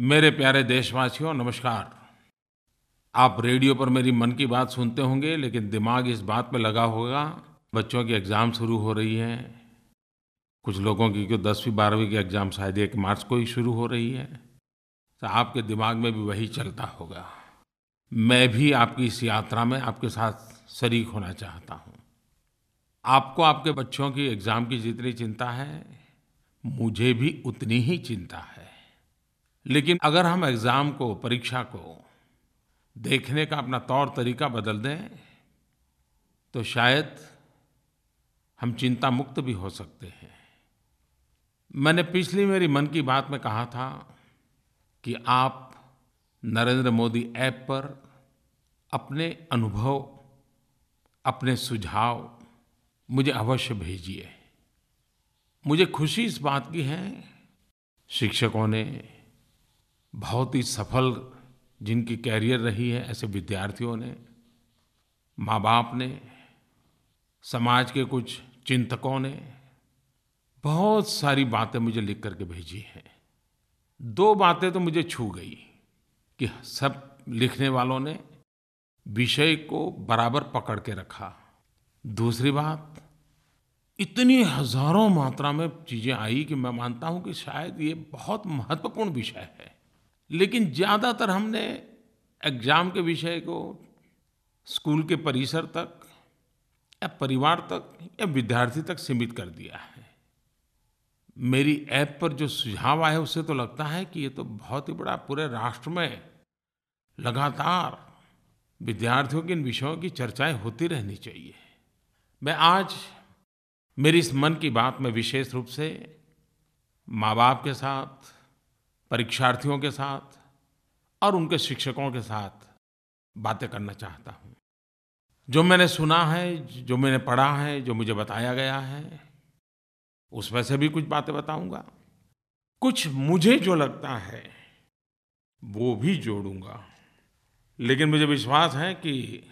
मेरे प्यारे देशवासियों, नमस्कार। आप रेडियो पर मेरी मन की बात सुनते होंगे, लेकिन दिमाग इस बात पे लगा होगा, बच्चों की एग्ज़ाम शुरू हो रही है। कुछ लोगों की क्यों दसवीं, बारहवीं की एग्ज़ाम, शायद एक मार्च को ही शुरू हो रही है। तो आपके दिमाग में भी वही चलता होगा। मैं भी आपकी इस यात्रा में आपके साथ शरीक होना चाहता हूँ। आपको आपके बच्चों की एग्ज़ाम की जितनी चिंता है, मुझे भी उतनी ही चिंता है। लेकिन अगर हम एग्ज़ाम को, परीक्षा को देखने का अपना तौर तरीका बदल दें तो शायद हम चिंता मुक्त भी हो सकते हैं। मैंने पिछली मेरी मन की बात में कहा था कि आप नरेंद्र मोदी ऐप पर अपने अनुभव, अपने सुझाव मुझे अवश्य भेजिए। मुझे खुशी इस बात की है, शिक्षकों ने बहुत ही सफल जिनकी कैरियर रही है, ऐसे विद्यार्थियों ने माँ बाप ने, समाज के कुछ चिंतकों ने बहुत सारी बातें मुझे लिख करके भेजी हैं। दो बातें तो मुझे छू गई कि सब लिखने वालों ने विषय को बराबर पकड़ के रखा। दूसरी बात, इतनी हज़ारों मात्रा में चीज़ें आई कि मैं मानता हूँ कि शायद ये बहुत महत्वपूर्ण विषय है। लेकिन ज़्यादातर हमने एग्ज़ाम के विषय को स्कूल के परिसर तक या परिवार तक या विद्यार्थी तक सीमित कर दिया है। मेरी ऐप पर जो सुझाव आए, उससे तो लगता है कि ये तो बहुत ही बड़ा पूरे राष्ट्र में लगातार विद्यार्थियों के इन विषयों की चर्चाएँ होती रहनी चाहिए। मैं आज मेरी इस मन की बात में विशेष रूप से माँ बाप के साथ परीक्षार्थियों के साथ और उनके शिक्षकों के साथ बातें करना चाहता हूँ। जो मैंने सुना है, जो मैंने पढ़ा है, जो मुझे बताया गया है, उसमें से भी कुछ बातें बताऊँगा। कुछ मुझे जो लगता है, वो भी जोड़ूँगा। लेकिन मुझे विश्वास है कि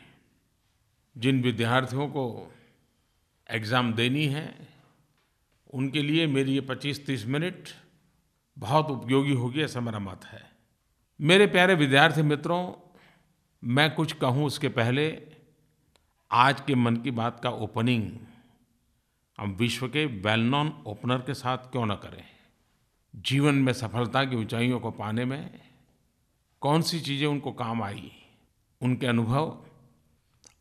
जिन विद्यार्थियों को एग्ज़ाम देनी है, उनके लिए मेरी ये 25-30 मिनट बहुत उपयोगी होगी, ऐसा मेरा मत है। मेरे प्यारे विद्यार्थी मित्रों, मैं कुछ कहूँ उसके पहले, आज के मन की बात का ओपनिंग। हम विश्व के वेल नॉन ओपनर के साथ क्यों न करें? जीवन में सफलता की ऊंचाइयों को पाने में कौन सी चीज़ें उनको काम आई? उनके अनुभव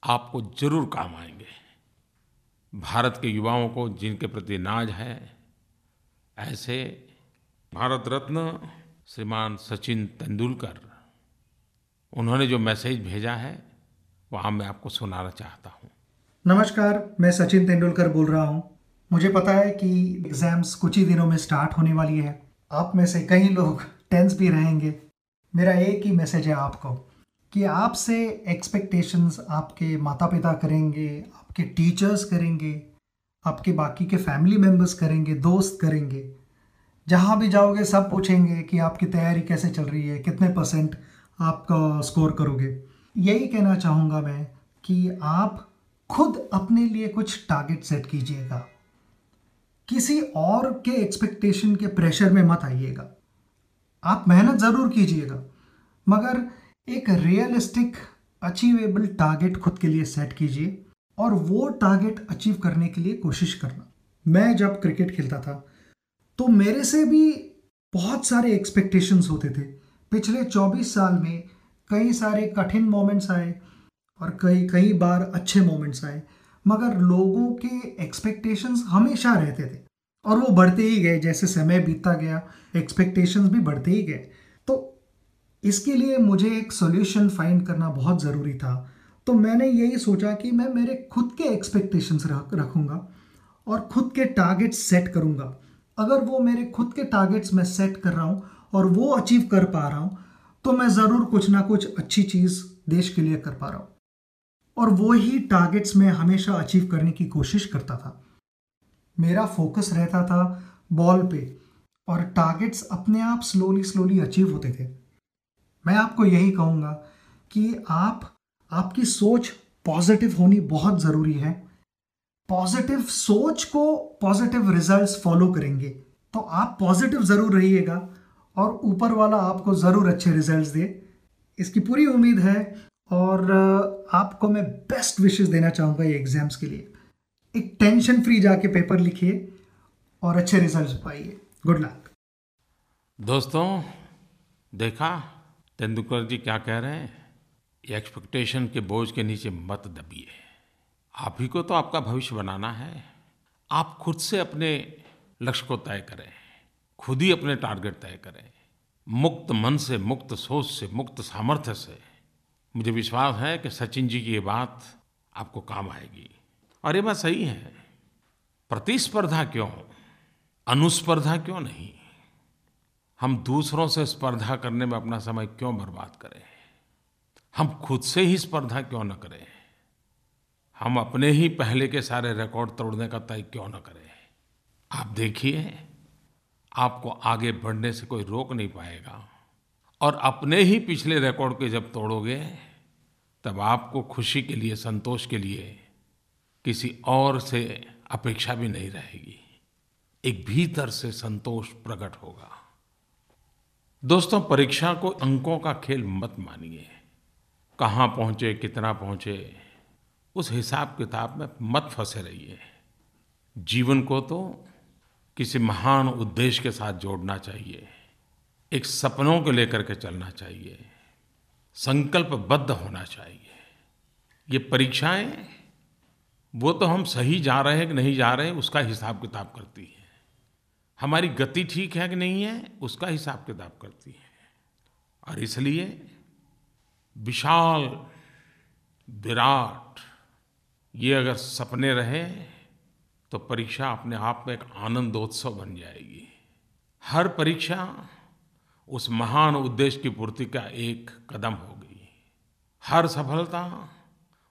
आपको ज़रूर काम आएँगे। भारत के युवाओं को जिनके प्रति नाज है, ऐसे भारत रत्न श्रीमान सचिन तेंदुलकर, उन्होंने जो मैसेज भेजा है, वहाँ मैं आपको सुनाना चाहता हूँ। नमस्कार, मैं सचिन तेंदुलकर बोल रहा हूँ। मुझे पता है कि एग्ज़ाम्स कुछ ही दिनों में स्टार्ट होने वाली है। आप में से कई लोग टेंस भी रहेंगे। मेरा एक ही मैसेज है आपको, कि आपसे एक्सपेक्टेशंस आपके माता पिता करेंगे, आपके टीचर्स करेंगे, आपके बाकी के फैमिली मेंबर्स करेंगे, दोस्त करेंगे। जहाँ भी जाओगे, सब पूछेंगे कि आपकी तैयारी कैसे चल रही है, कितने परसेंट आपका स्कोर करोगे। यही कहना चाहूँगा मैं कि आप खुद अपने लिए कुछ टारगेट सेट कीजिएगा। किसी और के एक्सपेक्टेशन के प्रेशर में मत आइएगा। आप मेहनत ज़रूर कीजिएगा, मगर एक रियलिस्टिक अचीवेबल टारगेट खुद के लिए सेट कीजिए और वो टारगेट अचीव करने के लिए कोशिश करना। मैं जब क्रिकेट खेलता था तो मेरे से भी बहुत सारे एक्सपेक्टेशंस होते थे। पिछले 24 साल में कई सारे कठिन मोमेंट्स आए और कई कई बार अच्छे मोमेंट्स आए, मगर लोगों के एक्सपेक्टेशंस हमेशा रहते थे और वो बढ़ते ही गए। जैसे समय बीतता गया एक्सपेक्टेशंस भी बढ़ते ही गए। तो इसके लिए मुझे एक सॉल्यूशन फाइंड करना बहुत ज़रूरी था। तो मैंने यही सोचा कि मैं मेरे खुद के एक्सपेक्टेशंस रख, रखूँगा और खुद के टारगेट सेट करूँगा। अगर वो मेरे खुद के टारगेट्स मैं सेट कर रहा हूँ और वो अचीव कर पा रहा हूँ तो मैं ज़रूर कुछ ना कुछ अच्छी चीज़ देश के लिए कर पा रहा हूँ। और वो ही टारगेट्स मैं हमेशा अचीव करने की कोशिश करता था। मेरा फोकस रहता था बॉल पे और टारगेट्स अपने आप स्लोली स्लोली अचीव होते थे। मैं आपको यही कहूँगा कि आप, आपकी सोच पॉजिटिव होनी बहुत ज़रूरी है। पॉजिटिव सोच को पॉजिटिव रिजल्ट्स फॉलो करेंगे। तो आप पॉजिटिव ज़रूर रहिएगा और ऊपर वाला आपको ज़रूर अच्छे रिजल्ट्स दे। इसकी पूरी उम्मीद है और आपको मैं बेस्ट विशेस देना चाहूँगा ये एग्ज़ाम्स के लिए। एक टेंशन फ्री जाके पेपर लिखिए और अच्छे रिजल्ट्स पाइए। गुड लक दोस्तों, देखा तेंदुलकर जी क्या कह रहे हैं? एक्सपेक्टेशन के बोझ के नीचे मत दबिए। आप ही को तो आपका भविष्य बनाना है। आप खुद से अपने लक्ष्य को तय करें। खुद ही अपने टारगेट तय करें। मुक्त मन से, मुक्त सोच से, मुक्त सामर्थ्य से। मुझे विश्वास है कि सचिन जी की ये बात आपको काम आएगी। और ये बात सही है। प्रतिस्पर्धा क्यों? अनुस्पर्धा क्यों नहीं? हम दूसरों से स्पर्धा करने में अपना समय क्यों बर्बाद करें? हम खुद से ही स्पर्धा क्यों न करें? हम अपने ही पहले के सारे रिकॉर्ड तोड़ने का तय क्यों न करें? आप देखिए, आपको आगे बढ़ने से कोई रोक नहीं पाएगा। और अपने ही पिछले रिकॉर्ड के जब तोड़ोगे, तब आपको खुशी के लिए, संतोष के लिए किसी और से अपेक्षा भी नहीं रहेगी। एक भीतर से संतोष प्रकट होगा। दोस्तों, परीक्षा को अंकों का खेल मत मानिए। कहाँ पहुँचे, कितना पहुँचे उस हिसाब किताब में मत फंसे रहिए। जीवन को तो किसी महान उद्देश्य के साथ जोड़ना चाहिए। एक सपनों को लेकर के चलना चाहिए। संकल्पबद्ध होना चाहिए। ये परीक्षाएँ, वो तो हम सही जा रहे हैं कि नहीं जा रहे हैं, उसका हिसाब किताब करती है। हमारी गति ठीक है कि नहीं है, उसका हिसाब किताब करती है। और इसलिए विशाल, विराट ये अगर सपने रहे तो परीक्षा अपने आप में एक आनंदोत्सव बन जाएगी। हर परीक्षा उस महान उद्देश्य की पूर्ति का एक कदम होगी। हर सफलता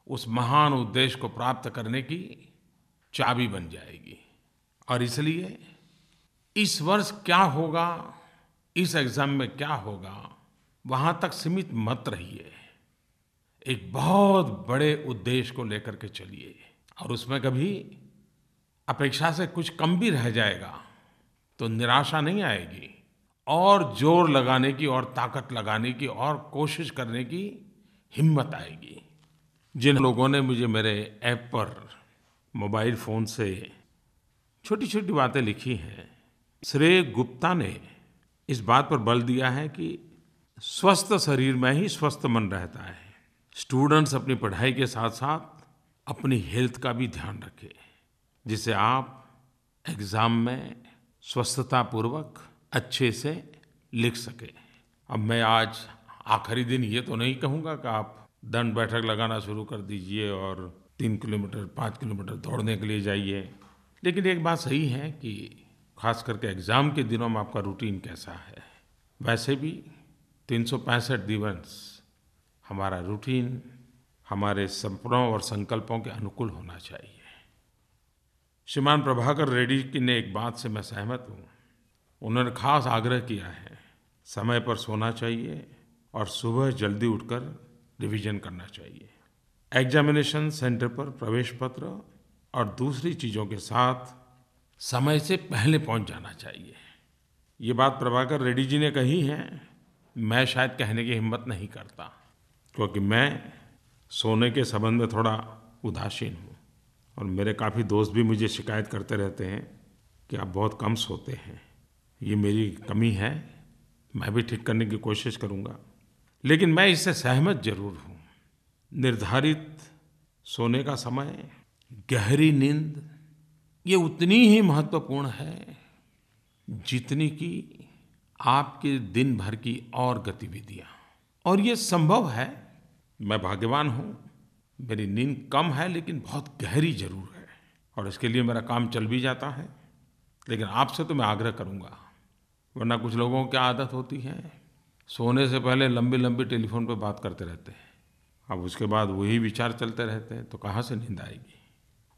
उस महान उद्देश्य को प्राप्त करने की चाबी बन जाएगी। और इसलिए इस वर्ष क्या होगा, इस एग्ज़ाम में क्या होगा, वहाँ तक सीमित मत रहिए। एक बहुत बड़े उद्देश्य को लेकर के चलिए। और उसमें कभी अपेक्षा से कुछ कम भी रह जाएगा तो निराशा नहीं आएगी। और ज़ोर लगाने की और ताकत लगाने की और कोशिश करने की हिम्मत आएगी। जिन लोगों ने मुझे मेरे ऐप पर मोबाइल फ़ोन से छोटी छोटी बातें लिखी हैं श्रेय गुप्ता ने इस बात पर बल दिया है कि स्वस्थ शरीर में ही स्वस्थ मन रहता है। स्टूडेंट्स अपनी पढ़ाई के साथ साथ अपनी हेल्थ का भी ध्यान रखें, जिससे आप एग्ज़ाम में स्वस्थतापूर्वक अच्छे से लिख सकें। अब मैं आज आखिरी दिन ये तो नहीं कहूँगा कि आप दंड बैठक लगाना शुरू कर दीजिए और तीन किलोमीटर, पाँच किलोमीटर दौड़ने के लिए जाइए। लेकिन एक बात सही है कि खास करके एग्ज़ाम के दिनों में आपका रूटीन कैसा है? वैसे भी तीन सौ पैंसठ दिवस हमारा रूटीन हमारे सपनों और संकल्पों के अनुकूल होना चाहिए। श्रीमान प्रभाकर रेड्डी की ने एक बात से मैं सहमत हूँ। उन्होंने खास आग्रह किया है, समय पर सोना चाहिए और सुबह जल्दी उठकर रिवीजन करना चाहिए। एग्जामिनेशन सेंटर पर प्रवेश पत्र और दूसरी चीज़ों के साथ समय से पहले पहुँच जाना चाहिए। ये बात प्रभाकर रेड्डी जी ने कही है। मैं शायद कहने की हिम्मत नहीं करता। क्योंकि मैं सोने के संबंध में थोड़ा उदासीन हूँ और मेरे काफ़ी दोस्त भी मुझे शिकायत करते रहते हैं कि आप बहुत कम सोते हैं। ये मेरी कमी है, मैं भी ठीक करने की कोशिश करूँगा। लेकिन मैं इससे सहमत ज़रूर हूँ। निर्धारित सोने का समय, गहरी नींद, ये उतनी ही महत्वपूर्ण है जितनी कि आपके दिन भर की और गतिविधियाँ। और ये संभव है मैं भाग्यवान हूँ। मेरी नींद कम है, लेकिन बहुत गहरी ज़रूर है। और इसके लिए मेरा काम चल भी जाता है। लेकिन आपसे तो मैं आग्रह करूँगा, वरना कुछ लोगों की आदत होती है। सोने से पहले लंबी लंबी टेलीफोन पर बात करते रहते हैं। अब उसके बाद वही विचार चलते रहते हैं तो कहाँ से नींद आएगी?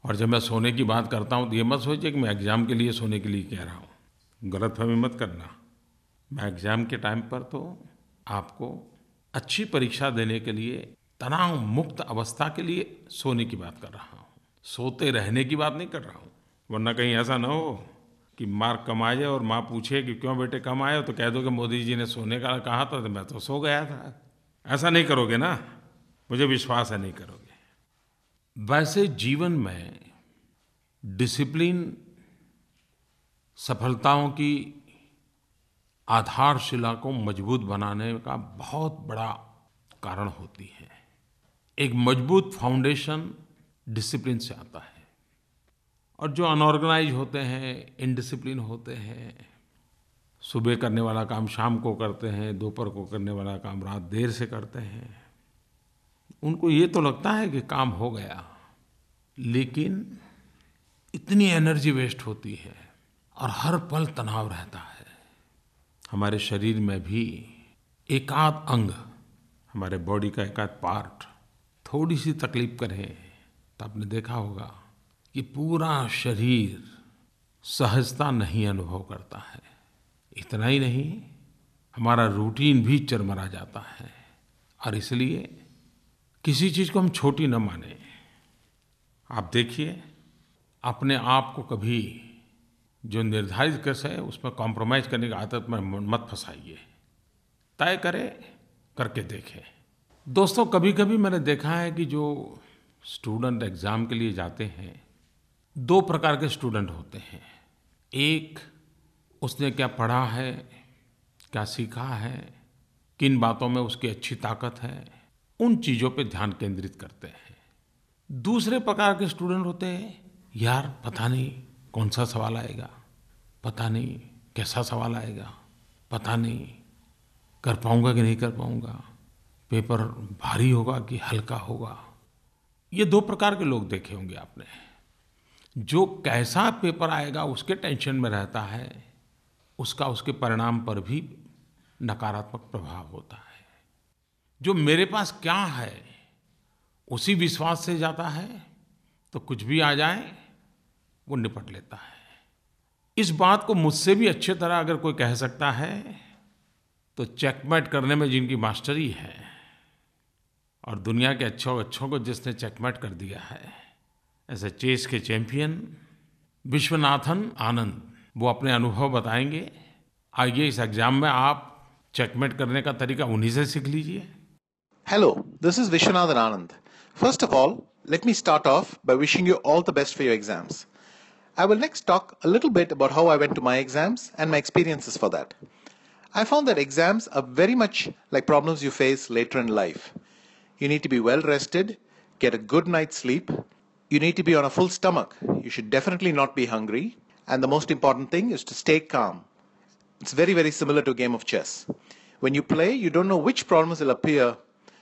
और जब मैं सोने की बात करता हूँ तो ये मत सोचिए कि मैं एग्ज़ाम के लिए सोने के लिए कह रहा हूँ। गलत फहमी मत करना। मैं एग्ज़ाम के टाइम पर तो आपको अच्छी परीक्षा देने के लिए तनाव मुक्त अवस्था के लिए सोने की बात कर रहा हूँ। सोते रहने की बात नहीं कर रहा हूँ। वरना कहीं ऐसा ना हो कि मार्क कम जाए और माँ पूछे कि क्यों बेटे कम आए तो कह दो कि मोदी जी ने सोने का कहा था तो मैं तो सो गया था। ऐसा नहीं करोगे ना? मुझे विश्वास है नहीं करोगे। वैसे जीवन में डिसिप्लिन सफलताओं की आधारशिला को मज़बूत बनाने का बहुत बड़ा कारण होती है। एक मज़बूत फाउंडेशन डिसिप्लिन से आता है और जो अनऑर्गेनाइज होते हैं, इनडिसिप्लिन होते हैं, सुबह करने वाला काम शाम को करते हैं, दोपहर को करने वाला काम रात देर से करते हैं, उनको ये तो लगता है कि काम हो गया, लेकिन इतनी एनर्जी वेस्ट होती है और हर पल तनाव रहता है। हमारे शरीर में भी एकाध अंग, हमारे बॉडी का एकाध पार्ट थोड़ी सी तकलीफ़ करे तो आपने देखा होगा कि पूरा शरीर सहजता नहीं अनुभव करता है। इतना ही नहीं, हमारा रूटीन भी चरमरा जाता है। और इसलिए किसी चीज़ को हम छोटी न माने। आप देखिए, अपने आप को कभी जो निर्धारित कैसे है उसमें कॉम्प्रोमाइज़ करने की आदत में मत फंसाइए। तय करें, करके देखें। दोस्तों कभी कभी मैंने देखा है कि जो स्टूडेंट एग्ज़ाम के लिए जाते हैं, दो प्रकार के स्टूडेंट होते हैं। एक, उसने क्या पढ़ा है, क्या सीखा है, किन बातों में उसकी अच्छी ताकत है, उन चीज़ों पे ध्यान केंद्रित करते हैं। दूसरे प्रकार के स्टूडेंट होते हैं, यार, पता नहीं कौन सा सवाल आएगा? पता नहीं कैसा सवाल आएगा। पता नहीं कर पाऊँगा कि नहीं कर पाऊँगा। पेपर भारी होगा कि हल्का होगा। ये दो प्रकार के लोग देखे होंगे आपने। जो कैसा पेपर आएगा, उसके टेंशन में रहता है, उसका उसके परिणाम पर भी नकारात्मक प्रभाव होता है। जो मेरे पास क्या है, उसी विश्वास से जाता है तो कुछ भी आ जाए वो निपट लेता है। इस बात को मुझसे भी अच्छे तरह अगर कोई कह सकता है तो चेकमेट करने में जिनकी मास्टरी है और दुनिया के अच्छों अच्छों को जिसने चेकमेट कर दिया है ऐसे चेस के चैंपियन विश्वनाथन आनंद, वो अपने अनुभव बताएँगे। आइए इस एग्ज़ाम में आप चेकमेट करने का तरीका उन्हीं से सीख लीजिए। Hello this is Viswanathan Anand first of all let me start off by wishing you all the best for your exams. I will next talk a little bit about how I went to my exams and my experiences for that. I found that exams are very much like problems you face later in life. You need to be well rested, get a good night's sleep, you need to be on a full stomach. You should definitely not be hungry. And the most important thing is to stay calm. It's very, very similar to a game of chess. When you play, you don't know which problems will appear.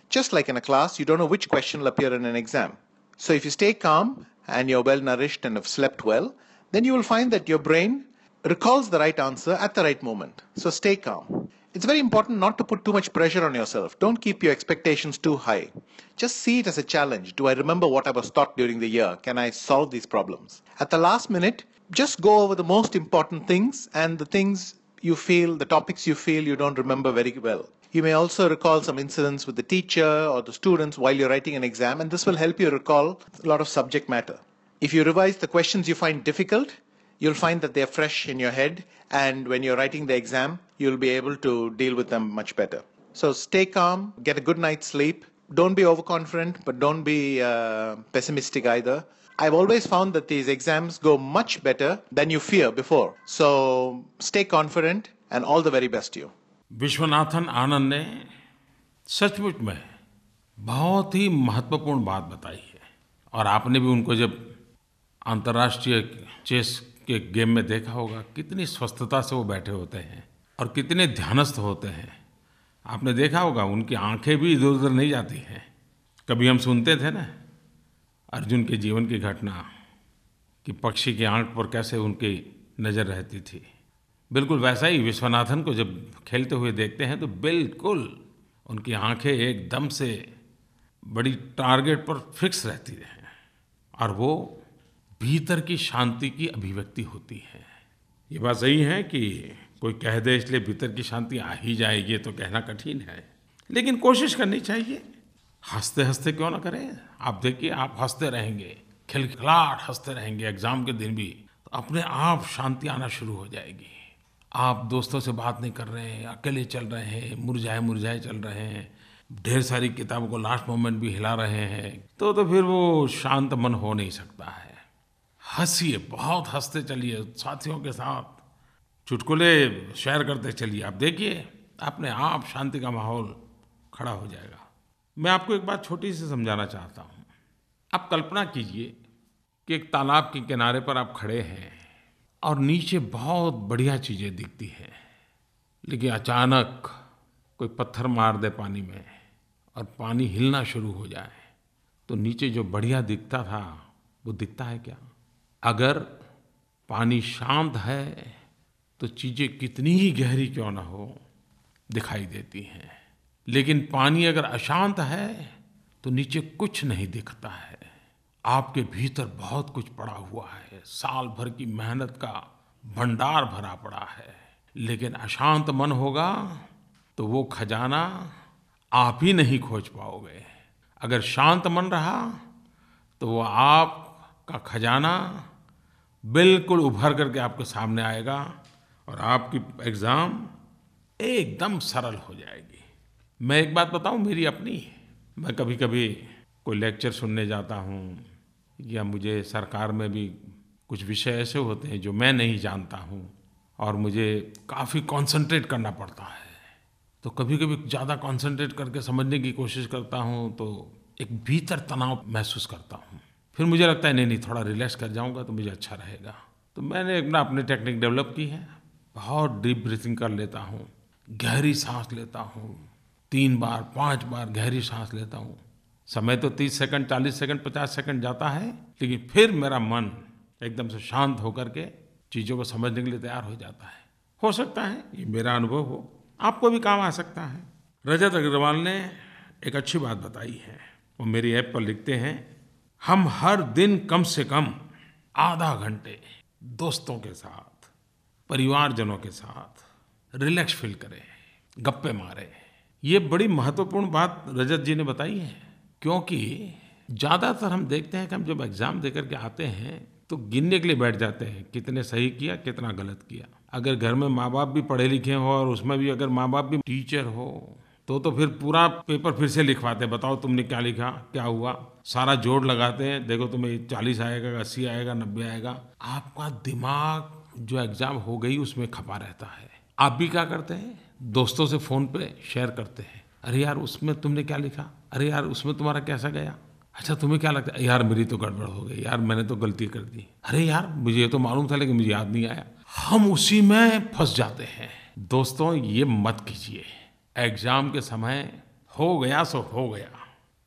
Just like in a class, you don't know which question will appear in an exam. So if you stay calm and you're well nourished and have slept well, then you will find that your brain recalls the right answer at the right moment. So stay calm. It's very important not to put too much pressure on yourself. Don't keep your expectations too high. Just see it as a challenge. Do I remember what I was taught during the year? Can I solve these problems? At the last minute, just go over the most important things and the things you feel, the topics you feel you don't remember very well. You may also recall some incidents with the teacher or the students while you're writing an exam, and this will help you recall a lot of subject matter. If you revise the questions you find difficult, you'll find that they're fresh in your head, and when you're writing the exam, you'll be able to deal with them much better. So stay calm, get a good night's sleep. Don't be overconfident, but don't be uh, pessimistic either. I've always found that these exams go much better than you fear before. So stay confident and all the very best to you. Viswanathan Anand ने सचमुच में बहुत ही महत्वपूर्ण बात बताई है और आपने भी उनको जब अंतर्राष्ट्रीय चेस के गेम में देखा होगा कितनी स्वस्थता से वो बैठे होते हैं और कितने ध्यानस्थ होते हैं। आपने देखा होगा, उनकी आँखें भी इधर उधर नहीं जाती हैं। कभी हम सुनते थे ना, अर्जुन के जीवन की घटना कि पक्षी की आँख पर कैसे उनकी नज़र रहती थी। बिल्कुल वैसा ही विश्वनाथन को जब खेलते हुए देखते हैं तो बिल्कुल उनकी आँखें एकदम से बड़ी टारगेट पर फिक्स रहती हैं। और वो भीतर की शांति की अभिव्यक्ति होती है। ये बात सही है कि कोई कह दे इसलिए भीतर की शांति आ ही जाएगी तो कहना कठिन है। लेकिन कोशिश करनी चाहिए। हँसते हँसते क्यों ना करें? आप देखिए, आप हँसते रहेंगे खिलखिलाट हँसते रहेंगे, एग्ज़ाम के दिन भी तो अपने आप शांति आना शुरू हो जाएगी। आप दोस्तों से बात नहीं कर रहे हैं, अकेले चल रहे हैं मुरझाए मुरझाए चल रहे हैं, ढेर सारी किताबों को लास्ट मोमेंट भी हिला रहे हैं तो तो फिर वो शांत मन हो नहीं सकता है। हंसिए बहुत हँसते चलिए, साथियों के साथ चुटकुले शेयर करते चलिए। आप देखिए, अपने आप शांति का माहौल खड़ा हो जाएगा। मैं आपको एक बात छोटी सी समझाना चाहता हूँ। आप कल्पना कीजिए कि एक तालाब के किनारे पर आप खड़े हैं और नीचे बहुत बढ़िया चीज़ें दिखती हैं, लेकिन अचानक कोई पत्थर मार दे पानी में और पानी हिलना शुरू हो जाए तो नीचे जो बढ़िया दिखता था, वो दिखता है क्या? अगर पानी शांत है तो चीज़ें कितनी ही गहरी क्यों ना हो दिखाई देती हैं। लेकिन पानी अगर अशांत है तो नीचे कुछ नहीं दिखता है। आपके भीतर बहुत कुछ पड़ा हुआ है। साल भर की मेहनत का भंडार भरा पड़ा है। लेकिन अशांत मन होगा तो वो खजाना आप ही नहीं खोज पाओगे। अगर शांत मन रहा तो वो आपका खजाना बिल्कुल उभर करके आपके सामने आएगा और आपकी एग्ज़ाम एकदम सरल हो जाएगी। मैं एक बात बताऊँ, मेरी अपनी। मैं कभी कभी कोई लेक्चर सुनने जाता हूँ या मुझे सरकार में भी कुछ विषय ऐसे होते हैं जो मैं नहीं जानता हूँ और मुझे काफ़ी कंसंट्रेट करना पड़ता है। तो कभी कभी ज़्यादा कंसंट्रेट करके समझने की कोशिश करता हूँ तो एक भीतर तनाव महसूस करता हूँ। फिर मुझे लगता है, नहीं नहीं, थोड़ा रिलैक्स कर जाऊँगा तो मुझे अच्छा रहेगा। तो मैंने अपना, अपनी टेक्निक डेवलप की है। बहुत डीप ब्रीथिंग कर लेता हूँ, गहरी सांस लेता हूँ, तीन बार, पाँच बार गहरी सांस लेता हूँ। समय तो तीस सेकंड, चालीस सेकंड, पचास सेकंड जाता है, लेकिन फिर मेरा मन एकदम से शांत होकर के चीज़ों को समझने के लिए तैयार हो जाता है। हो सकता है ये मेरा अनुभव हो। आपको भी काम आ सकता है। रजत अग्रवाल ने एक अच्छी बात बताई है। वो मेरी ऐप पर लिखते हैं हम हर दिन कम से कम आधा घंटे दोस्तों के साथ, परिवारजनों के साथ रिलैक्स फील करें, गप्पे मारे। ये बड़ी महत्वपूर्ण बात रजत जी ने बताई है, क्योंकि ज़्यादातर हम देखते हैं कि हम जब एग्ज़ाम दे करके आते हैं तो गिनने के लिए बैठ जाते हैं, कितने सही किया, कितना गलत किया। अगर घर में माँ बाप भी पढ़े लिखे हो और उसमें भी अगर माँ बाप भी टीचर हो तो तो फिर पूरा पेपर फिर से लिखवाते, बताओ तुमने क्या लिखा, क्या हुआ? सारा जोड़ लगाते हैं, देखो तुम्हें चालीस आएगा, अस्सी आएगा, नब्बे आएगा। आपका दिमाग जो एग्ज़ाम हो गई उसमें खपा रहता है। आप भी क्या करते हैं? दोस्तों से फ़ोन पे शेयर करते हैं। अरे यार, उसमें तुमने क्या लिखा? अरे यार, उसमें तुम्हारा कैसा गया? अच्छा तुम्हें क्या लगता है? यार, मेरी तो गड़बड़ हो गई। यार, मैंने तो गलती कर दी। अरे यार, मुझे ये तो मालूम था, लेकिन मुझे याद नहीं आया। हम उसी में फंस जाते हैं। दोस्तों, ये मत कीजिए। एग्ज़ाम के समय हो गया सो हो गया।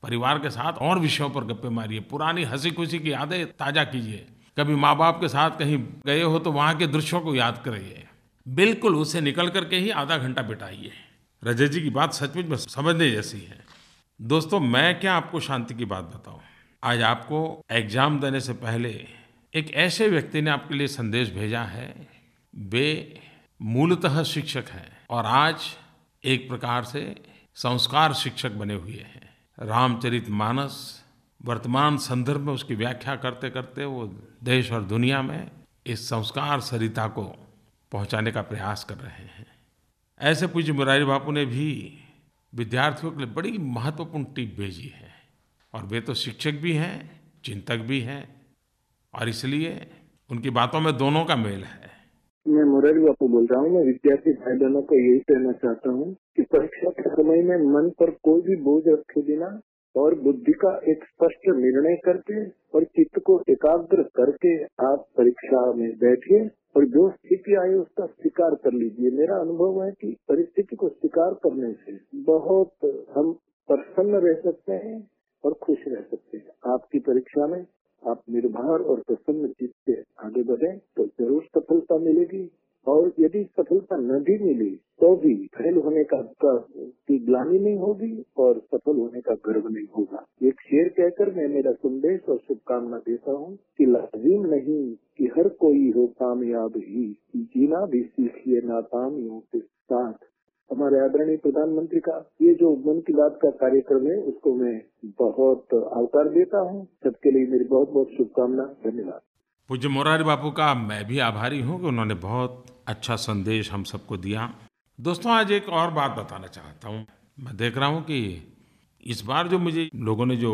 परिवार के साथ और विषयों पर गप्पे मारिए। पुरानी हँसी खुशी की यादें ताज़ा कीजिए। कभी माँ बाप के साथ कहीं गए हो तो वहाँ के दृश्यों को याद करिए। बिल्कुल उसे निकल करके ही आधा घंटा बिताइए। रजत जी की बात सचमुच में समझने जैसी है। दोस्तों, मैं क्या आपको शांति की बात बताऊँ? आज आपको एग्ज़ाम देने से पहले एक ऐसे व्यक्ति ने आपके लिए संदेश भेजा है। वे मूलतः शिक्षक हैं और आज एक प्रकार से संस्कार शिक्षक बने हुए हैं। रामचरित मानस, वर्तमान संदर्भ में उसकी व्याख्या करते करते वो देश और दुनिया में इस संस्कार सरिता को पहुँचाने का प्रयास कर रहे हैं। ऐसे पूज्य मुरारी बापू ने भी विद्यार्थियों के लिए बड़ी महत्वपूर्ण टिप भेजी है और वे तो शिक्षक भी हैं, चिंतक भी हैं और इसलिए उनकी बातों में दोनों का मेल है। मुरारी बापू बोल रहा हूँ, मैं विद्यार्थी भाई बहनों को यही कहना चाहता हूँ कि परीक्षा के समय में मन पर कोई भी बोझ रखे बिना और बुद्धि का एक स्पष्ट निर्णय करके और चित्त को एकाग्र करके आप परीक्षा में बैठिए और जो स्थिति आई उसका स्वीकार कर लीजिए। मेरा अनुभव है कि परिस्थिति को स्वीकार करने से बहुत हम प्रसन्न रह सकते हैं और खुश रह सकते हैं। आपकी परीक्षा में आप निर्भर और प्रसन्न चित्त से आगे बढ़े तो ज़रूर सफलता मिलेगी। और यदि सफलता न भी मिली तो भी फेल होने का, की ग्लानी नहीं होगी और सफल होने का गर्व नहीं होगा। एक शेर कहकर मैं मेरा संदेश और शुभकामना देता हूँ कि लाजिम नहीं कि हर कोई हो कामयाब ही जीना भी सीखिए नाकामियों के साथ। हमारे आदरणीय प्रधानमंत्री का ये जो मन की बात का कार्यक्रम है उसको मैं बहुत आवकार देता हूँ। सबके लिए मेरी बहुत बहुत शुभकामना धन्यवाद। पूज्य मोरारी बापू का मैं भी आभारी हूँ कि उन्होंने बहुत अच्छा संदेश हम सबको दिया। दोस्तों, आज एक और बात बताना चाहता हूँ। मैं देख रहा हूँ कि इस बार जो मुझे लोगों ने जो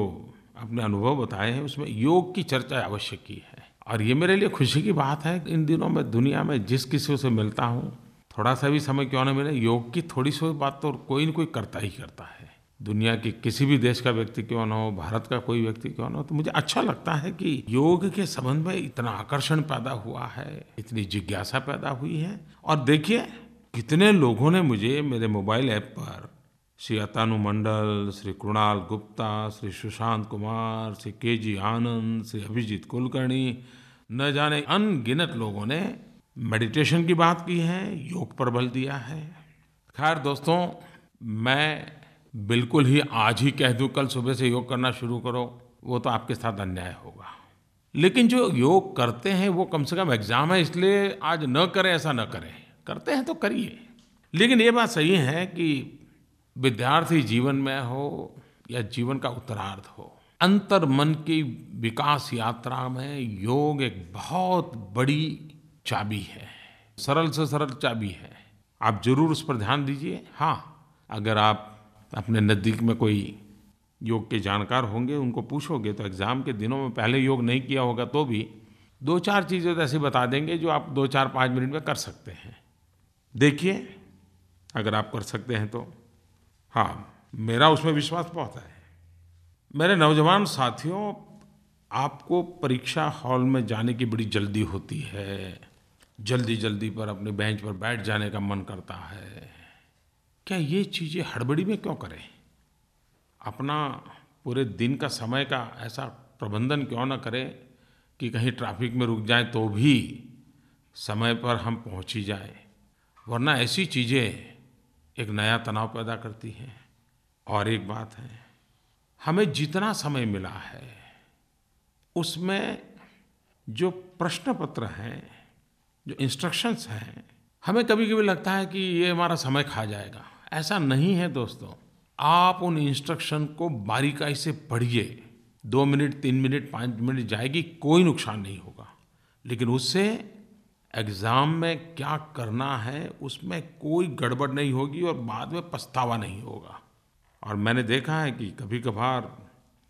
अपने अनुभव बताए हैं, उसमें योग की चर्चा अवश्य की है। और ये मेरे लिए खुशी की बात है इन दिनों में दुनिया में जिस किसी से मिलता हूँ, थोड़ा सा भी समय क्यों न मिले, योग की थोड़ी सी बात तो कोई न कोई करता ही करता है। दुनिया के किसी भी देश का व्यक्ति क्यों न हो, भारत का कोई व्यक्ति क्यों ना हो तो मुझे अच्छा लगता है कि योग के संबंध में इतना आकर्षण पैदा हुआ है, इतनी जिज्ञासा पैदा हुई है। और देखिए, कितने लोगों ने मुझे मेरे मोबाइल ऐप पर, श्री अतानु मंडल, श्री कृणाल गुप्ता, श्री सुशांत कुमार, श्री के जी आनंद, श्री अभिजीत कुलकर्णी, न जाने अनगिनत लोगों ने मेडिटेशन की बात की है, योग पर बल दिया है। खैर दोस्तों, मैं बिल्कुल ही आज ही कह दूँ, कल सुबह से योग करना शुरू करो, वो तो आपके साथ अन्याय होगा। लेकिन जो योग करते हैं, वो कम से कम एग्ज़ाम है, इसलिए आज न करें, ऐसा न करें। करते हैं तो करिए। लेकिन ये बात सही है कि विद्यार्थी जीवन में हो या जीवन का उत्तरार्थ हो, अंतर मन की विकास यात्रा में योग एक बहुत बड़ी चाबी है, सरल से सरल चाबी है। आप ज़रूर उस पर ध्यान दीजिए। हाँ अगर आप अपने नज़दीक में कोई योग के जानकार होंगे, उनको पूछोगे तो एग्ज़ाम के दिनों में पहले योग नहीं किया होगा तो भी दो चार चीज़ें तो ऐसे बता देंगे जो आप दो चार पाँच मिनट में कर सकते हैं। देखिए, अगर आप कर सकते हैं तो। हाँ मेरा उसमें विश्वास बहुत है। मेरे नौजवान साथियों, आपको परीक्षा हॉल में जाने की बड़ी जल्दी होती है। जल्दी जल्दी पर अपने बेंच पर बैठ जाने का मन करता है। क्या ये चीज़ें हड़बड़ी में क्यों करें? अपना पूरे दिन का समय का ऐसा प्रबंधन क्यों ना करें कि कहीं ट्रैफ़िक में रुक जाए तो भी समय पर हम पहुँच ही जाए? वरना ऐसी चीज़ें एक नया तनाव पैदा करती हैं। और एक बात है, हमें जितना समय मिला है, उसमें जो प्रश्न पत्र हैं, जो इंस्ट्रक्शंस हैं हमें कभी कभी लगता है कि ये हमारा समय खा जाएगा। ऐसा नहीं है दोस्तों। आप उन इंस्ट्रक्शन को बारीकाई से पढ़िए। दो मिनट, तीन मिनट, पाँच मिनट जाएगी, कोई नुकसान नहीं होगा। लेकिन उससे एग्ज़ाम में क्या करना है, उसमें कोई गड़बड़ नहीं होगी और बाद में पछतावा नहीं होगा। और मैंने देखा है कि कभी कभार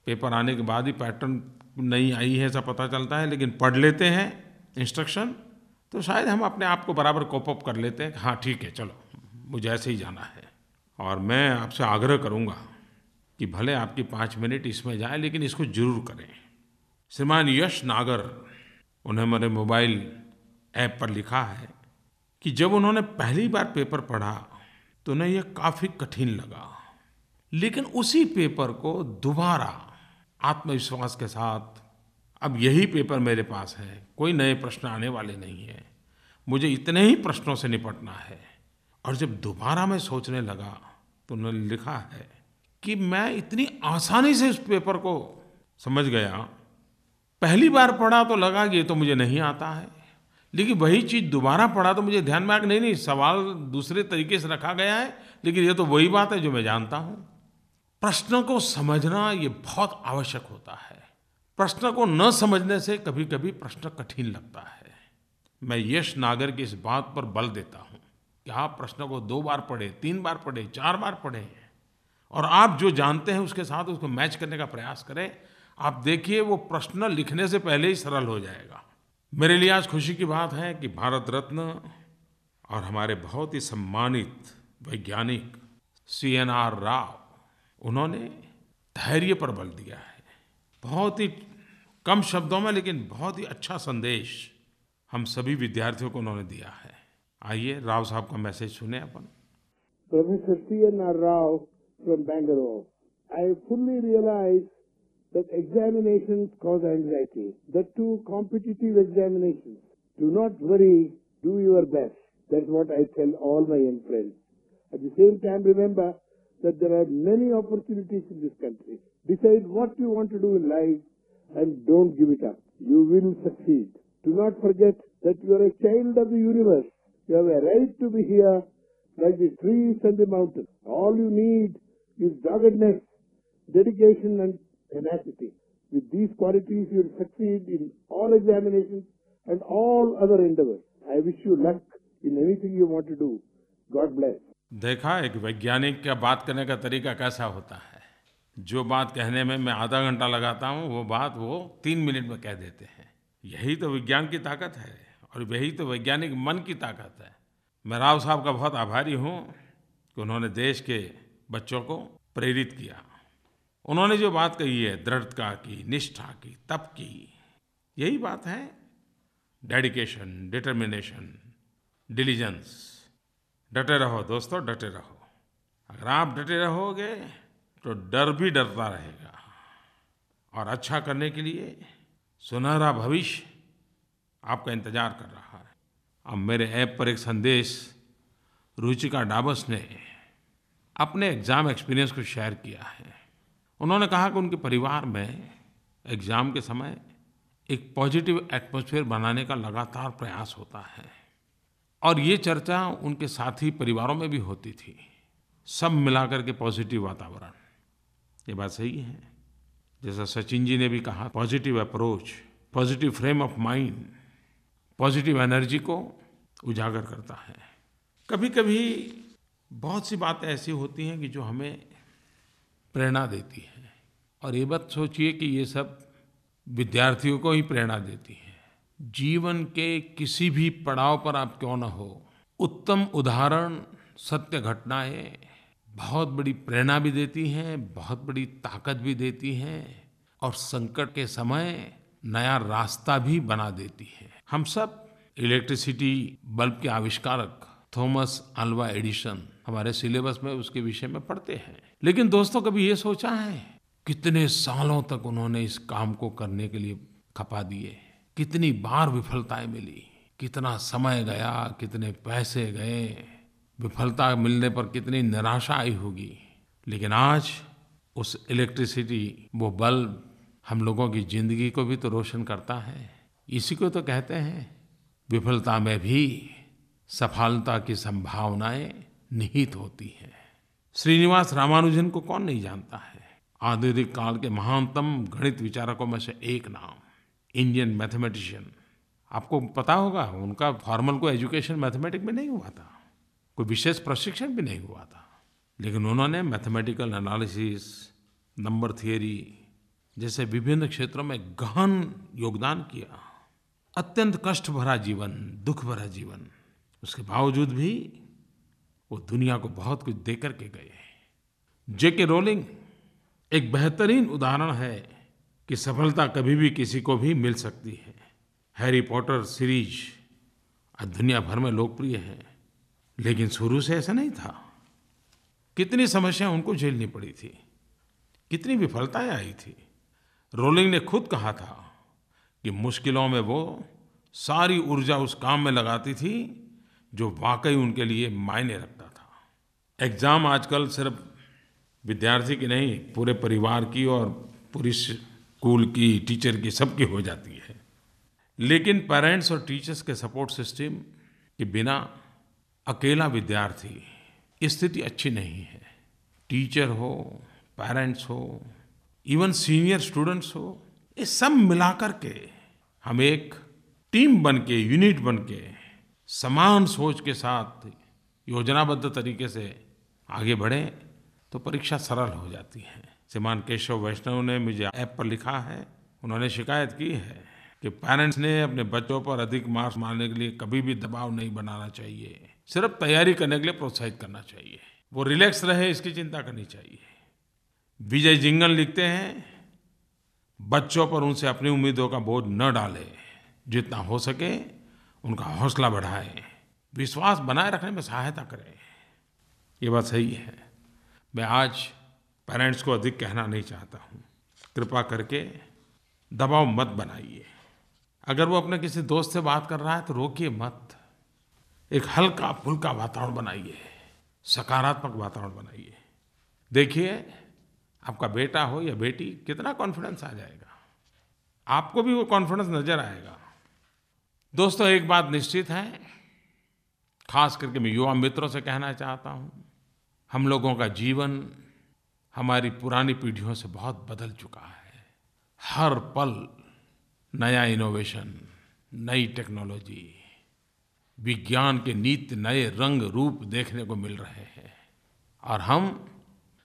पेपर आने के बाद ही पैटर्न नहीं आई है ऐसा पता चलता है, लेकिन पढ़ लेते हैं इंस्ट्रक्शन तो शायद हम अपने आप को बराबर कोप अप कर लेते हैं हाँ ठीक है, चलो, मुझे ऐसे ही जाना है। और मैं आपसे आग्रह करूँगा कि भले आपकी पाँच मिनट इसमें जाए, लेकिन इसको ज़रूर करें। श्रीमान यश नागर उन्हें मेरे मोबाइल ऐप पर लिखा है कि जब उन्होंने पहली बार पेपर पढ़ा तो उन्हें यह काफ़ी कठिन लगा। लेकिन उसी पेपर को दोबारा आत्मविश्वास के साथ अब यही पेपर मेरे पास है। कोई नए प्रश्न आने वाले नहीं हैं। मुझे इतने ही प्रश्नों से निपटना है। और जब दोबारा मैं सोचने लगा तो उन्होंने लिखा है कि मैं इतनी आसानी से इस पेपर को, समझ गया। पहली बार पढ़ा तो लगा कि ये तो मुझे नहीं आता है। लेकिन वही चीज़ दोबारा पढ़ा तो मुझे ध्यान में आ नहीं नहीं, सवाल दूसरे तरीके से रखा गया है, लेकिन ये तो वही बात है जो मैं जानता हूँ। प्रश्न को समझना ये बहुत आवश्यक होता है। प्रश्न को न समझने से कभी कभी प्रश्न कठिन लगता है। मैं यश नागर की इस बात पर बल देता हूँ कि आप प्रश्न को दो बार पढ़े, तीन बार पढ़े, चार बार पढ़े और आप जो जानते हैं उसके साथ उसको मैच करने का प्रयास करें, आप देखिए वो प्रश्न लिखने से पहले ही सरल हो जाएगा। मेरे लिए आज खुशी की बात है कि भारत रत्न और हमारे बहुत ही सम्मानित वैज्ञानिक सी एन आर राव, उन्होंने धैर्य पर बल दिया है। बहुत ही कम शब्दों में, लेकिन बहुत ही अच्छा संदेश हम सभी विद्यार्थियों को उन्होंने दिया है। आइए, राव साहब का मैसेज सुने अपन। Professor T N R Rao from Bangalore I fully realise that examination cause anxiety due to competitive examination do not worry do your best that what I tell all my um friend at the same time remember that there are many opportunities in this country Decide what you want to do in life and don't give it up. You will succeed. Do not forget that you are a child of the universe. You have a right to be here like the trees and the mountains. All you need is doggedness, dedication and tenacity. With these qualities, you will succeed in all examinations and all other endeavors. I wish you luck in anything you want to do. God bless. देखा एक वैज्ञानिक का बात करने का तरीका कैसा होता है जो बात कहने में मैं आधा घंटा लगाता हूँ, वो बात वो तीन मिनट में कह देते हैं। यही तो विज्ञान की ताकत है और यही तो वैज्ञानिक मन की ताकत है। मैं राव साहब का बहुत आभारी हूँ कि उन्होंने देश के बच्चों को प्रेरित किया। उन्होंने जो बात कही है, दृढ़ता की, निष्ठा की, तप की, यही बात है। डेडिकेशन, डिटर्मिनेशन, डिलीजेंस, डटे रहो दोस्तों, डटे रहो। अगर आप डटे रहोगे तो डर भी डरता रहेगा। और अच्छा करने के लिए सुनहरा भविष्य आपका इंतज़ार कर रहा है। अब मेरे ऐप पर एक संदेश रुचिका डाबस ने अपने एग्ज़ाम एक्सपीरियंस को शेयर किया है। उन्होंने कहा कि उनके परिवार में एग्ज़ाम के समय एक पॉजिटिव एटमॉस्फेयर बनाने का लगातार प्रयास होता है। और ये चर्चा उनके साथी परिवारों में भी होती थी। सब मिलाकर के पॉजिटिव वातावरण। ये बात सही है। जैसा सचिन जी ने भी कहा positive approach positive frame of mind positive energy को उजागर करता है। कभी कभी बहुत सी बातें ऐसी होती हैं कि जो हमें प्रेरणा देती हैं। और ये बात सोचिए कि ये सब विद्यार्थियों को ही प्रेरणा देती है। जीवन के किसी भी पड़ाव पर आप क्यों न हो, उत्तम उदाहरण, सत्य घटनाएँ बहुत बड़ी प्रेरणा भी देती हैं, बहुत बड़ी ताकत भी देती हैं और संकट के समय नया रास्ता भी बना देती है। हम सब इलेक्ट्रिसिटी बल्ब के आविष्कारक थॉमस अल्वा एडिशन हमारे सिलेबस में उसके विषय में पढ़ते हैं। लेकिन दोस्तों, कभी ये सोचा है, कितने सालों तक उन्होंने इस काम को करने के लिए खपा दिए? कितनी बार विफलताएँ मिली? कितना समय गया, कितने पैसे गए? विफलता मिलने पर कितनी निराशा आई होगी। लेकिन आज उस इलेक्ट्रिसिटी वो बल्ब हम लोगों की ज़िंदगी को भी तो रोशन करता है। इसी को तो कहते हैं, विफलता में भी सफलता की संभावनाएँ निहित होती हैं। श्रीनिवास रामानुजन को कौन नहीं जानता है? आधुनिक काल के महानतम गणित विचारकों में से एक नाम इंडियन मैथमेटिशियन आपको पता होगा, उनका फॉर्मल को एजुकेशन मैथमेटिक्स में नहीं हुआ था। कोई विशेष प्रशिक्षण भी नहीं हुआ था। लेकिन उन्होंने मैथमेटिकल एनालिसिस, नंबर थियरी जैसे विभिन्न क्षेत्रों में गहन योगदान किया। अत्यंत कष्ट भरा जीवन, दुख भरा जीवन। उसके बावजूद भी वो दुनिया को बहुत कुछ दे करके गए जे के रोलिंग एक बेहतरीन उदाहरण है कि सफलता कभी भी किसी को भी मिल सकती है। हैरी पॉटर सीरीज़ आज दुनिया भर में लोकप्रिय है। लेकिन शुरू से ऐसा नहीं था। कितनी समस्या उनको झेलनी पड़ी थी। कितनी विफलताएँ आई थी। रोलिंग ने खुद कहा था कि मुश्किलों में वो सारी ऊर्जा उस काम में लगाती थी जो वाकई उनके लिए मायने रखता था। एग्ज़ाम आजकल सिर्फ़ विद्यार्थी की नहीं, पूरे परिवार की और पूरी स्कूल की, टीचर की, सबकी हो जाती है। लेकिन पेरेंट्स और टीचर्स के सपोर्ट सिस्टम के बिना अकेला विद्यार्थी स्थिति अच्छी नहीं है। टीचर हो, पेरेंट्स हो, इवन सीनियर स्टूडेंट्स हो, ये सब मिलाकर के हम एक टीम बन के, यूनिट बन के, समान सोच के साथ योजनाबद्ध तरीके से आगे बढ़ें तो परीक्षा सरल हो जाती है। श्रीमान केशव वैष्णव ने मुझे ऐप पर लिखा है, उन्होंने शिकायत की है कि पेरेंट्स ने अपने बच्चों पर अधिक मार्क्स मारने के लिए कभी भी दबाव नहीं बनाना चाहिए। सिर्फ़ तैयारी करने के लिए प्रोत्साहित करना चाहिए। वो रिलैक्स रहे, इसकी चिंता करनी चाहिए। विजय जिंगल लिखते हैं, बच्चों पर उनसे अपनी उम्मीदों का बोझ न डालें। जितना हो सके उनका हौसला बढ़ाएँ। विश्वास बनाए रखने में सहायता करें। ये बात सही है। मैं आज पेरेंट्स को अधिक कहना नहीं चाहता हूँ। कृपा करके दबाव मत बनाइए। अगर वो अपने किसी दोस्त से बात कर रहा है तो रोकिए मत। एक हल्का फुल्का वातावरण बनाइए, सकारात्मक वातावरण बनाइए। देखिए, आपका बेटा हो या बेटी, कितना कॉन्फिडेंस आ जाएगा। आपको भी वो कॉन्फिडेंस नज़र आएगा। दोस्तों, एक बात निश्चित है, खास करके मैं युवा मित्रों से कहना चाहता हूँ, हम लोगों का जीवन हमारी पुरानी पीढ़ियों से बहुत बदल चुका है। हर पल नया इनोवेशन नई टेक्नोलॉजी विज्ञान के नित्य नए रंग रूप देखने को मिल रहे हैं। और हम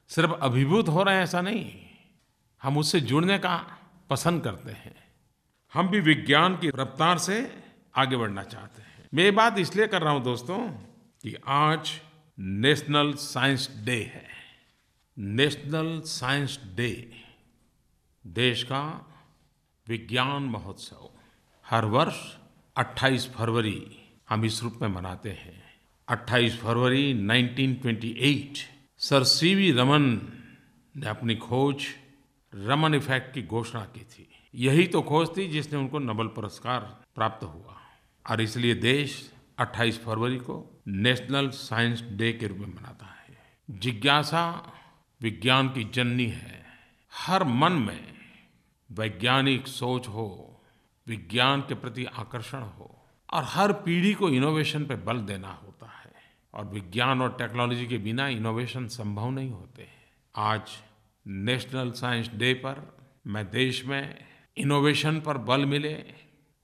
सिर्फ़ अभिभूत हो रहे हैं, ऐसा नहीं। हम उससे जुड़ने का पसंद करते हैं। हम भी विज्ञान की रफ्तार से आगे बढ़ना चाहते हैं। मैं ये बात इसलिए कर रहा हूँ दोस्तों कि आज नेशनल साइंस डे है। नेशनल साइंस डे, देश का विज्ञान महोत्सव। हर वर्ष 28 फरवरी हम इस रूप में मनाते हैं। 28 फरवरी 1928 सर सीवी रमन ने अपनी खोज रमन इफ़ेक्ट की घोषणा की थी। यही तो खोज थी जिसने उनको नोबेल पुरस्कार प्राप्त हुआ। और इसलिए देश 28 फरवरी को नेशनल साइंस डे के रूप में मनाता है। जिज्ञासा विज्ञान की जननी है। हर मन में वैज्ञानिक सोच हो, विज्ञान के प्रति आकर्षण हो और हर पीढ़ी को इनोवेशन पर बल देना होता है। और विज्ञान और टेक्नोलॉजी के बिना इनोवेशन संभव नहीं होते आज नेशनल साइंस डे पर मैं देश में इनोवेशन पर बल मिले,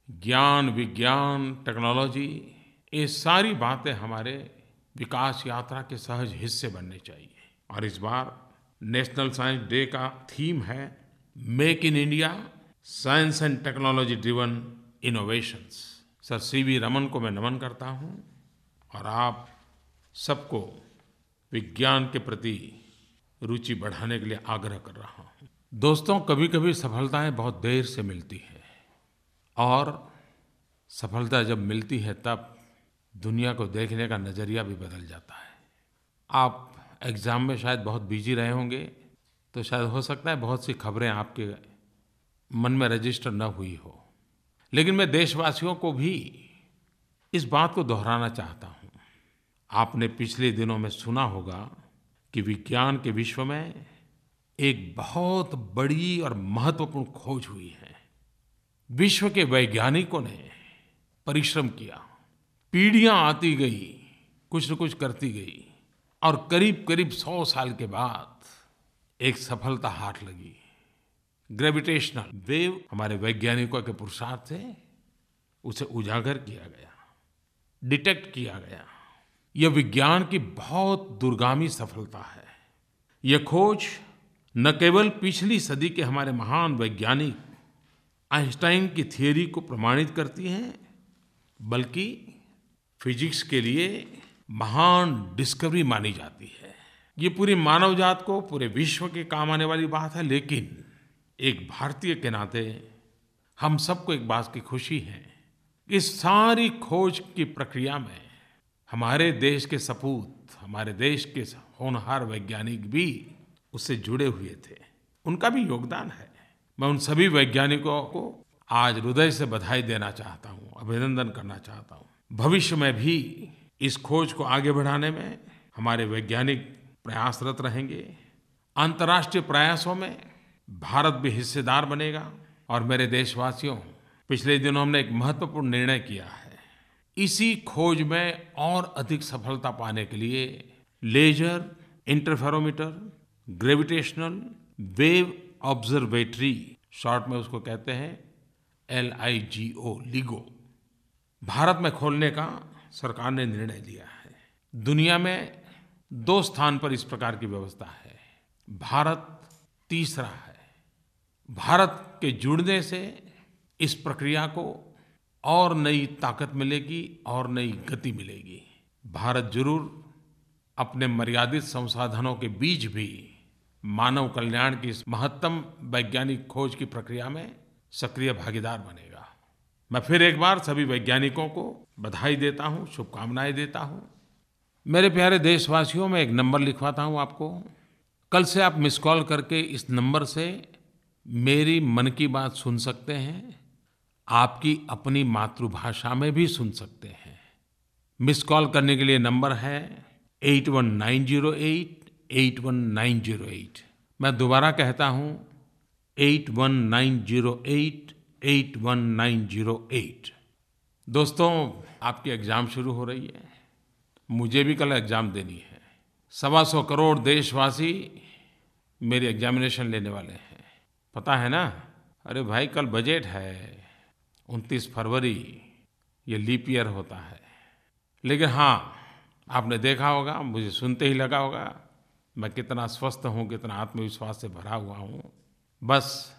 ज्ञान, विज्ञान टेक्नोलॉजी ये सारी बातें हमारे विकास यात्रा के सहज हिस्से बनने चाहिए। और इस बार नेशनल साइंस डे का थीम है make in India science and technology driven innovations sir C V Raman को मैं नमन करता हूँ और आप सबको विज्ञान के प्रति रुचि बढ़ाने के लिए आग्रह कर रहा हूँ। दोस्तों कभी कभी सफलताएँ बहुत देर से मिलती हैं और सफलता जब मिलती है, तब दुनिया को देखने का नज़रिया भी बदल जाता है। आप एग्ज़ाम में शायद बहुत बिज़ी रहे होंगे तो शायद हो सकता है बहुत सी खबरें आपके मन में रजिस्टर न हुई हो। लेकिन मैं देशवासियों को भी इस बात को दोहराना चाहता हूँ। आपने पिछले दिनों में सुना होगा कि विज्ञान के विश्व में एक बहुत बड़ी और महत्वपूर्ण खोज हुई है। विश्व के वैज्ञानिकों ने परिश्रम किया। पीढ़ियाँ आती गई, कुछ न कुछ करती गई और करीब करीब सौ साल के बाद एक सफलता हाथ लगी। ग्रेविटेशनल वेव हमारे वैज्ञानिकों के पुरुषार्थ से उसे उजागर किया गया डिटेक्ट किया गया। यह विज्ञान की बहुत दूरगामी सफलता है। यह खोज न केवल पिछली सदी के हमारे महान वैज्ञानिक आइंस्टाइन की थियोरी को प्रमाणित करती है, बल्कि फिजिक्स के लिए महान डिस्कवरी मानी जाती है। ये पूरी मानव जात को, पूरे विश्व के काम आने वाली बात है, लेकिन एक भारतीय के नाते हम सबको एक बात की खुशी है इस सारी खोज की प्रक्रिया में हमारे देश के सपूत, हमारे देश के होनहार वैज्ञानिक भी उससे जुड़े हुए थे। उनका भी योगदान है। मैं उन सभी वैज्ञानिकों को आज हृदय से बधाई देना चाहता हूँ, अभिनंदन करना चाहता हूँ। भविष्य में भी इस खोज को आगे बढ़ाने में हमारे वैज्ञानिक प्रयासरत रहेंगे। अंतर्राष्ट्रीय प्रयासों में भारत भी हिस्सेदार बनेगा और मेरे देशवासियों, पिछले दिनों हमने एक महत्वपूर्ण निर्णय किया है। इसी खोज में और अधिक सफलता पाने के लिए laser, interferometer, gravitational, wave observatory, short में उसको कहते हैं L I G O, LIGO. Bharat में खोलने का सरकार ने निर्णय लिया है। दुनिया में दो स्थान पर इस प्रकार की व्यवस्था है। भारत तीसरा भारत के जुड़ने से इस प्रक्रिया को और नई ताकत मिलेगी, और नई गति मिलेगी। भारत ज़रूर अपने मर्यादित संसाधनों के बीच भी मानव कल्याण की इस महत्तम वैज्ञानिक खोज की प्रक्रिया में सक्रिय भागीदार बनेगा। मैं फिर एक बार सभी वैज्ञानिकों को बधाई देता हूँ, शुभकामनाएँ देता हूँ। मेरे प्यारे देशवासियों, में एक नंबर लिखवाता हूँ आपको। कल से आप मिस कॉल करके इस नंबर से मेरी मन की बात सुन सकते हैं, आपकी अपनी मातृभाषा में भी सुन सकते हैं। मिस कॉल करने के लिए नंबर है eight one nine zero eight eight one nine zero eight. मैं दोबारा कहता हूँ, eight one nine zero eight eight one nine zero eight. दोस्तों, आपकी एग्ज़ाम शुरू हो रही है। मुझे भी कल एग्ज़ाम देनी है। सवा सौ करोड़ देशवासी मेरी एग्जामिनेशन लेने वाले हैं। पता है ना? अरे भाई, कल बजट है। उनतीस फरवरी, ये लीप ईयर होता है। लेकिन हाँ आपने देखा होगा, मुझे सुनते ही लगा होगा, मैं कितना स्वस्थ हूँ, कितना आत्मविश्वास से भरा हुआ हूँ। बस,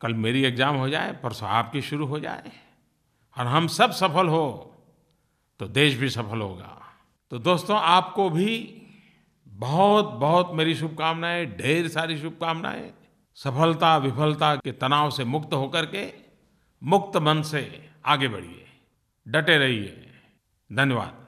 कल मेरी एग्ज़ाम हो जाए, परसों आपकी शुरू हो जाए, और हम सब सफल हो तो देश भी सफल होगा। तो दोस्तों, आपको भी बहुत बहुत मेरी शुभकामनाएँ, ढेर सारी शुभकामनाएँ। सफलता, विफलता के तनाव से मुक्त होकर के मुक्त मन से आगे बढ़िए। डटे रहिए। धन्यवाद।